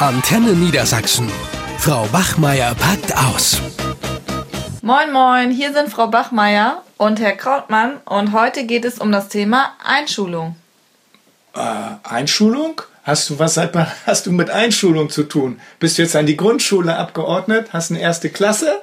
Antenne Niedersachsen. Frau Bachmeier packt aus. Moin, moin, hier sind Frau Bachmeier und Herr Krautmann und heute geht es um das Thema Einschulung. Äh, Einschulung? Hast du was hast du mit Einschulung zu tun? Bist du jetzt an die Grundschule abgeordnet? Hast eine erste Klasse?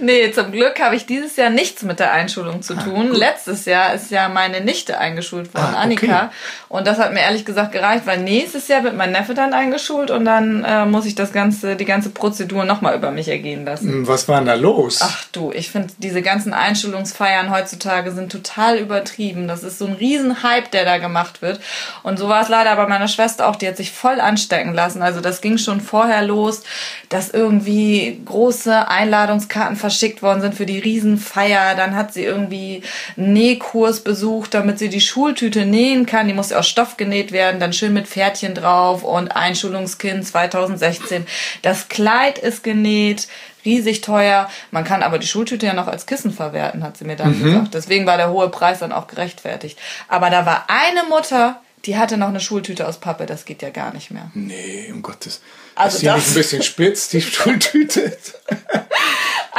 Nee, zum Glück habe ich dieses Jahr nichts mit der Einschulung zu ah, tun. Ah, Letztes Jahr ist ja meine Nichte eingeschult worden, ah, okay. Annika. Und das hat mir ehrlich gesagt gereicht, weil nächstes Jahr wird mein Neffe dann eingeschult und dann äh, muss ich das ganze, die ganze Prozedur nochmal über mich ergehen lassen. Hm, was war denn da los? Ach du, ich finde, diese ganzen Einschulungsfeiern heutzutage sind total übertrieben. Das ist so ein Riesenhype, der da gemacht wird. Und so war es leider bei meiner Schwester auch. Die hat sich voll anstecken lassen. Also das ging schon vorher los, dass irgendwie große Einladungskarten verschickt worden sind für die Riesenfeier. Dann hat sie irgendwie einen Nähkurs besucht, damit sie die Schultüte nähen kann. Die muss aus Stoff genäht werden, dann schön mit Pferdchen drauf und Einschulungskind 2016. Das Kleid ist genäht riesig teuer. Man kann aber die Schultüte ja noch als Kissen verwerten, hat sie mir dann mhm. gesagt. Deswegen war der hohe Preis dann auch gerechtfertigt. Aber da war eine Mutter, die hatte noch eine Schultüte aus Pappe, das geht ja gar nicht mehr. Nee, um Gottes. Also ist die das nicht ein bisschen spitz, die Schultüte?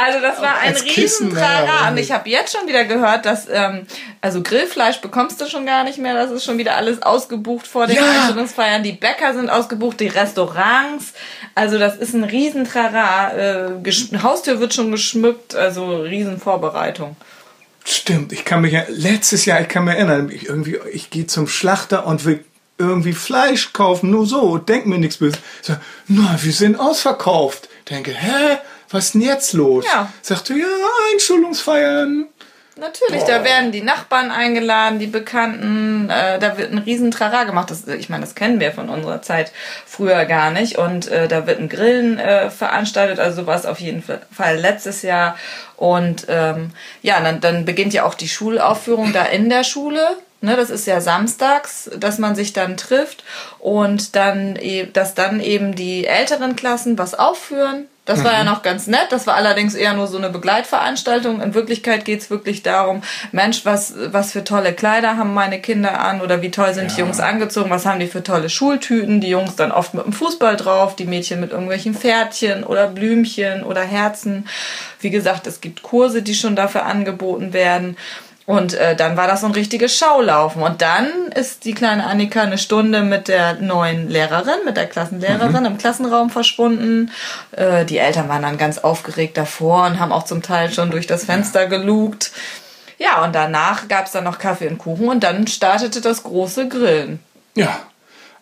Also das war ein Riesentrara. Und ich habe jetzt schon wieder gehört, dass ähm, also Grillfleisch bekommst du schon gar nicht mehr. Das ist schon wieder alles ausgebucht vor den ja. Einstellungsfeiern. Die Bäcker sind ausgebucht, die Restaurants. Also das ist ein Riesentrara. Äh, Haustür wird schon geschmückt, also Riesenvorbereitung. Stimmt, ich kann mich ja, letztes Jahr, ich kann mich erinnern, ich irgendwie, ich gehe zum Schlachter und will irgendwie Fleisch kaufen, nur so, denk mir nichts böse. So, na, wir sind ausverkauft. Denke, hä, was ist denn jetzt los? Ja. Sagte, ja, Einschulungsfeiern. Natürlich, Boah. da werden die Nachbarn eingeladen, die Bekannten, äh, da wird ein riesen Trara gemacht. Das, ich meine, das kennen wir von unserer Zeit früher gar nicht. Und äh, da wird ein Grillen äh, veranstaltet, also sowas auf jeden Fall letztes Jahr. Und ähm, ja, dann, dann beginnt ja auch die Schulaufführung da in der Schule. Ne, das ist ja samstags, dass man sich dann trifft und dann, e, dass dann eben die älteren Klassen was aufführen das mhm. war ja mhm. noch ganz nett. Das war allerdings eher nur so eine Begleitveranstaltung. In Wirklichkeit geht's wirklich darum, Mensch, was, was für tolle Kleider haben meine Kinder an oder wie toll sind ja. die Jungs angezogen, was haben die für tolle Schultüten. Die Jungs dann oft mit dem Fußball drauf, die Mädchen mit irgendwelchen Pferdchen oder Blümchen oder Herzen. Wie gesagt, es gibt Kurse, die schon dafür angeboten werden. Und äh, dann war das so ein richtiges Schaulaufen. Und dann ist die kleine Annika eine Stunde mit der neuen Lehrerin, mit der Klassenlehrerin mhm. im Klassenraum verschwunden. Äh, die Eltern waren dann ganz aufgeregt davor und haben auch zum Teil schon durch das Fenster gelugt. Ja, und danach gab es dann noch Kaffee und Kuchen und dann startete das große Grillen. Ja,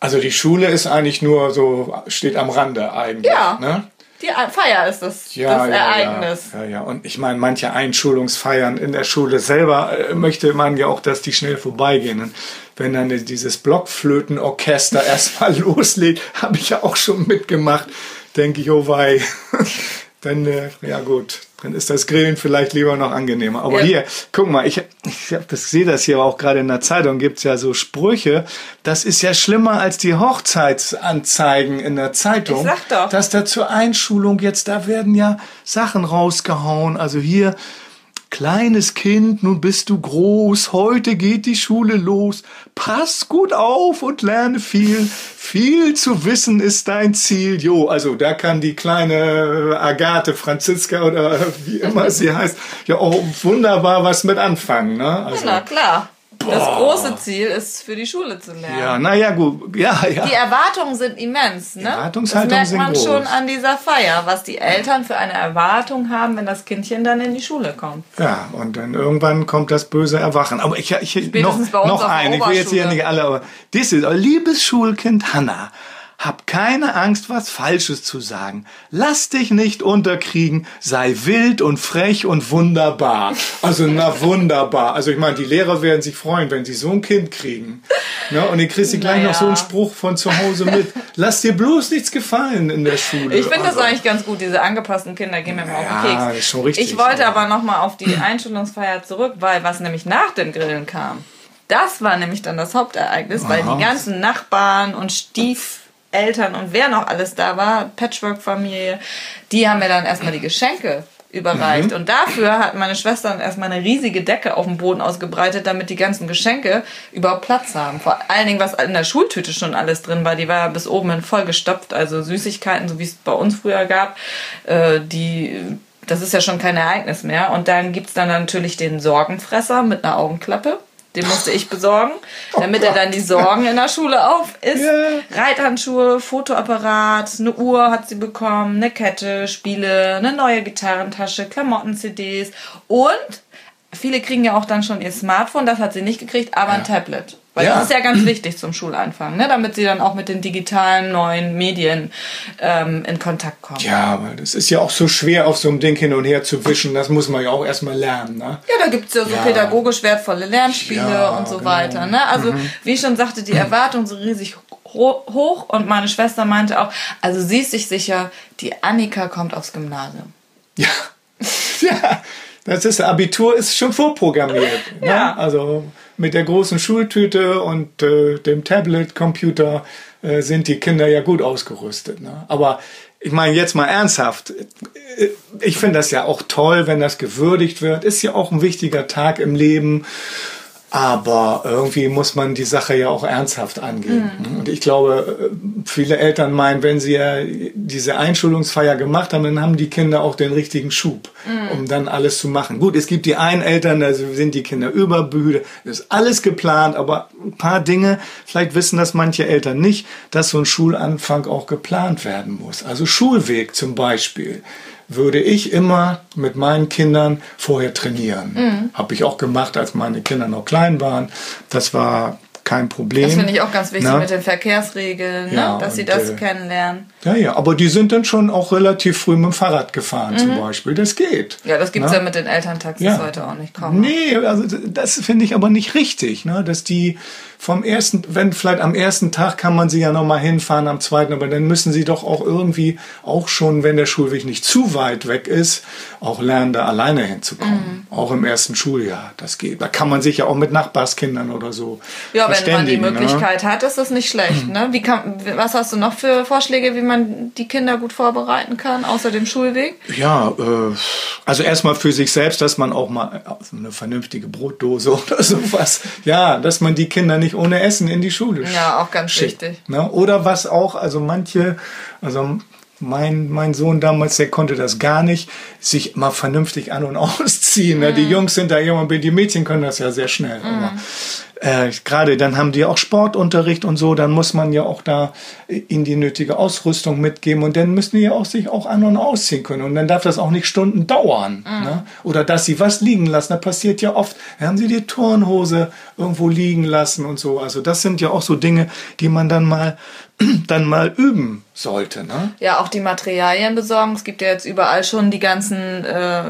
also die Schule ist eigentlich nur so, steht am Rande eigentlich. Ja. Ne? Die Feier ist das, ja, das ja, Ereignis. Ja, ja, ja, und ich meine, manche Einschulungsfeiern in der Schule selber äh, möchte man ja auch, dass die schnell vorbeigehen. Und wenn dann dieses Blockflötenorchester erstmal loslegt, habe ich ja auch schon mitgemacht, denke ich, oh wei. dann, äh, ja gut, dann ist das Grillen vielleicht lieber noch angenehmer. Aber ja. hier, guck mal, ich, ich das, sehe das hier auch gerade in der Zeitung, gibt's ja so Sprüche. Das ist ja schlimmer als die Hochzeitsanzeigen in der Zeitung. Ich sag doch. Dass da zur Einschulung jetzt, da werden ja Sachen rausgehauen. Also hier, Kleines Kind, nun bist du groß, heute geht die Schule los. Pass gut auf und lerne viel. Viel zu wissen ist dein Ziel. Jo, also da kann die kleine Agathe, Franziska oder wie immer sie heißt, ja auch wunderbar was mit anfangen. Ne? Also, ja, na klar. Boah. Das große Ziel ist, für die Schule zu lernen. Ja, naja, gut. Ja, ja. Die Erwartungen sind immens, ne? Die Erwartungshaltung das merkt man groß. schon an dieser Feier, was die Eltern für eine Erwartung haben, wenn das Kindchen dann in die Schule kommt. Ja, und dann irgendwann kommt das böse Erwachen. Aber ich, ich noch, noch ein, ich will jetzt hier nicht alle, aber das ist, liebes Schulkind Hannah, hab keine Angst, was Falsches zu sagen. Lass dich nicht unterkriegen. Sei wild und frech und wunderbar. Also, na, wunderbar. Also, ich meine, die Lehrer werden sich freuen, wenn sie so ein Kind kriegen. Ne? Und dann kriegst du gleich naja. noch so einen Spruch von zu Hause mit. Lass dir bloß nichts gefallen in der Schule. Ich finde also. das eigentlich ganz gut. Diese angepassten Kinder gehen mir mal ja, auf den Keks. Das ist schon richtig. Ich wollte aber nochmal auf die Einschulungsfeier zurück, weil was nämlich nach dem Grillen kam. Das war nämlich dann das Hauptereignis, weil die ganzen Nachbarn und Stief Eltern und wer noch alles da war, Patchwork-Familie, die haben mir dann erstmal die Geschenke überreicht. Und dafür hat meine Schwester dann erstmal eine riesige Decke auf dem Boden ausgebreitet, damit die ganzen Geschenke überhaupt Platz haben. Vor allen Dingen, was in der Schultüte schon alles drin war, die war ja bis oben hin voll gestopft. Also Süßigkeiten, so wie es bei uns früher gab, äh, die das ist ja schon kein Ereignis mehr. Und dann gibt's dann natürlich den Sorgenfresser mit einer Augenklappe. Den musste ich besorgen, damit er dann die Sorgen in der Schule auf ist. Ja. Reithandschuhe, Fotoapparat, eine Uhr hat sie bekommen, eine Kette, Spiele, eine neue Gitarrentasche, Klamotten, CDs und viele kriegen ja auch dann schon ihr Smartphone, das hat sie nicht gekriegt, aber ein Tablet. Weil Ja. das ist ja ganz wichtig zum Schulanfang, ne? damit sie dann auch mit den digitalen neuen Medien ähm, in Kontakt kommen. Ja, weil das ist ja auch so schwer, auf so einem Ding hin und her zu wischen. Das muss man ja auch erstmal lernen. Ne? Ja, da gibt's ja so Ja. pädagogisch wertvolle Lernspiele Ja, und so genau. weiter. Ne? Also, wie ich schon sagte, die Erwartungen sind riesig ho- hoch und meine Schwester meinte auch, also sie ist sich sicher, die Annika kommt aufs Gymnasium. Ja. ja. Das ist, Abitur ist schon vorprogrammiert. Ja. Ne? Also mit der großen Schultüte und äh, dem Tablet, Computer äh, sind die Kinder ja gut ausgerüstet. Ne? Aber ich meine jetzt mal ernsthaft. äh, Ich finde das ja auch toll, wenn das gewürdigt wird. Ist ja auch ein wichtiger Tag im Leben. Aber irgendwie muss man die Sache ja auch ernsthaft angehen. Und ich glaube, äh, viele Eltern meinen, wenn sie ja diese Einschulungsfeier gemacht haben, dann haben die Kinder auch den richtigen Schub, um dann alles zu machen. Gut, es gibt die einen Eltern, da sind die Kinder überbüde, ist alles geplant, aber ein paar Dinge, vielleicht wissen das manche Eltern nicht, dass so ein Schulanfang auch geplant werden muss. Also Schulweg zum Beispiel würde ich immer mit meinen Kindern vorher trainieren. Mhm. Habe ich auch gemacht, als meine Kinder noch klein waren. Das war kein Problem. Das finde ich auch ganz wichtig Na? mit den Verkehrsregeln, Ja, ne? dass sie das äh, kennenlernen. Ja, ja, aber die sind dann schon auch relativ früh mit dem Fahrrad gefahren zum Beispiel. Das geht. Mhm. Ja, das gibt's Na? ja mit den Elterntaxis Ja. heute auch nicht kaum. Nee, also das finde ich aber nicht richtig, ne? dass die vom ersten, wenn vielleicht am ersten Tag kann man sie ja noch mal hinfahren, am zweiten, aber dann müssen sie doch auch irgendwie, auch schon, wenn der Schulweg nicht zu weit weg ist, auch lernen, da alleine hinzukommen. Mhm. Auch im ersten Schuljahr, das geht. Da kann man sich ja auch mit Nachbarskindern oder so Ja, wenn man die ne? Möglichkeit hat, ist das nicht schlecht. Ne? Wie kann, was hast du noch für Vorschläge, wie man die Kinder gut vorbereiten kann, außer dem Schulweg? Ja, äh, also erstmal für sich selbst, dass man auch mal äh, eine vernünftige Brotdose oder sowas, ja, dass man die Kinder nicht ohne Essen in die Schule Ja, auch ganz schickt, wichtig. Ne? Oder was auch, also manche, also mein, mein Sohn damals, der konnte das gar nicht, sich mal vernünftig an- und ausziehen. Ne? Die Mhm. Jungs sind da immer, die Mädchen können das ja sehr schnell. Aber, äh, Gerade dann haben die auch Sportunterricht und so, dann muss man ja auch da ihnen die nötige Ausrüstung mitgeben und dann müssen die ja auch sich auch an- und ausziehen können. Und dann darf das auch nicht Stunden dauern. Ne? Oder dass sie was liegen lassen. Das passiert ja oft. Da haben sie die Turnhose irgendwo liegen lassen und so. Also das sind ja auch so Dinge, die man dann mal, dann mal üben sollte. Ne? Ja, auch die Materialien besorgen. Es gibt ja jetzt überall schon die ganzen äh,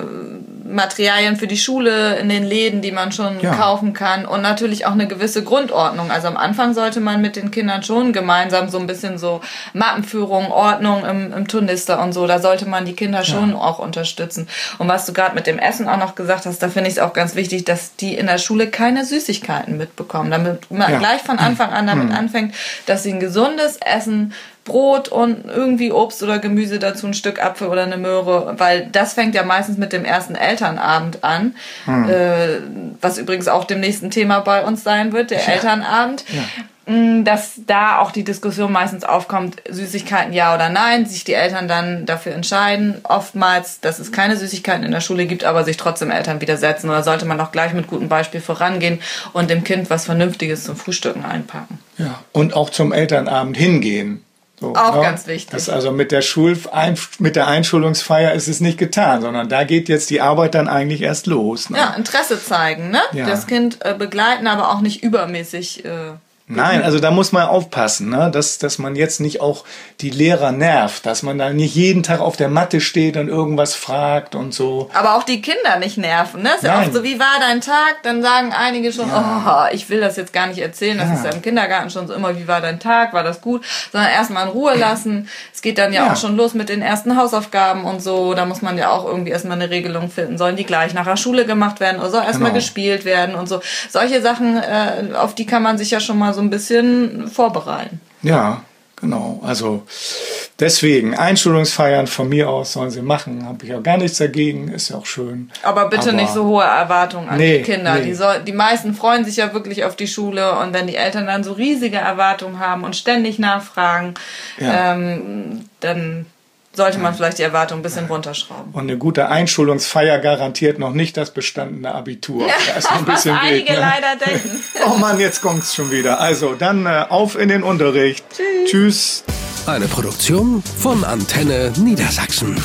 Materialien für die Schule in den Läden, die man schon Ja. kaufen kann. Und natürlich auch eine gewisse Grundordnung. Also am Anfang sollte man mit den Kindern schon gemeinsam so ein bisschen so Mappenführung, Ordnung im, im Turnister und so. Da sollte man die Kinder schon auch unterstützen. Und was du gerade mit dem Essen auch noch gesagt hast, da finde ich es auch ganz wichtig, dass die in der Schule keine Süßigkeiten mitbekommen. Damit man Ja. gleich von Anfang an damit anfängt, dass sie ein gesundes Essen Brot und irgendwie Obst oder Gemüse dazu, ein Stück Apfel oder eine Möhre, weil das fängt ja meistens mit dem ersten Elternabend an, äh, was übrigens auch dem nächsten Thema bei uns sein wird, der Elternabend. Mm, Dass da auch die Diskussion meistens aufkommt, Süßigkeiten ja oder nein, sich die Eltern dann dafür entscheiden. Oftmals, dass es keine Süßigkeiten in der Schule gibt, aber sich trotzdem Eltern widersetzen. Oder sollte man doch gleich mit gutem Beispiel vorangehen und dem Kind was Vernünftiges zum Frühstücken einpacken. Ja. Und auch zum Elternabend hingehen. So, Auch ganz wichtig. Das also mit der Schul mit der Einschulungsfeier ist es nicht getan, sondern da geht jetzt die Arbeit dann eigentlich erst los. Ne? Ja, Interesse zeigen, ne? Ja. Das Kind äh, begleiten, aber auch nicht übermäßig. Äh, Nein, also da muss man aufpassen, ne? dass, dass man jetzt nicht auch die Lehrer nervt, dass man da nicht jeden Tag auf der Matte steht und irgendwas fragt und so. aber auch die Kinder nicht nerven, ne? Ist ja oft so, wie war dein Tag? Dann sagen einige schon, oh, ich will das jetzt gar nicht erzählen. Das Ja. ist ja im Kindergarten schon so immer, wie war dein Tag? War das gut? Sondern erstmal in Ruhe lassen. Es geht dann ja, Ja. auch schon los mit den ersten Hausaufgaben und so. Da muss man ja auch irgendwie erstmal eine Regelung finden. Sollen die gleich nach der Schule gemacht werden oder soll erstmal Genau. gespielt werden und so. Solche Sachen, äh, auf die kann man sich ja schon mal so ein bisschen vorbereiten. Ja, genau. Also Deswegen, Einschulungsfeiern von mir aus sollen sie machen. Habe ich auch gar nichts dagegen, ist ja auch schön. Aber bitte Aber- nicht so hohe Erwartungen an Nee, die Kinder. nee. Die, soll, die meisten freuen sich ja wirklich auf die Schule und wenn die Eltern dann so riesige Erwartungen haben und ständig nachfragen, Ja. ähm, dann sollte man vielleicht die Erwartungen ein bisschen runterschrauben. Und eine gute Einschulungsfeier garantiert noch nicht das bestandene Abitur. Da ist noch ein bisschen Was Weg. einige Ne? leider denken. Oh Mann, jetzt kommt's schon wieder. Also, dann äh, auf in den Unterricht. Tschüss. Eine Produktion von Antenne Niedersachsen.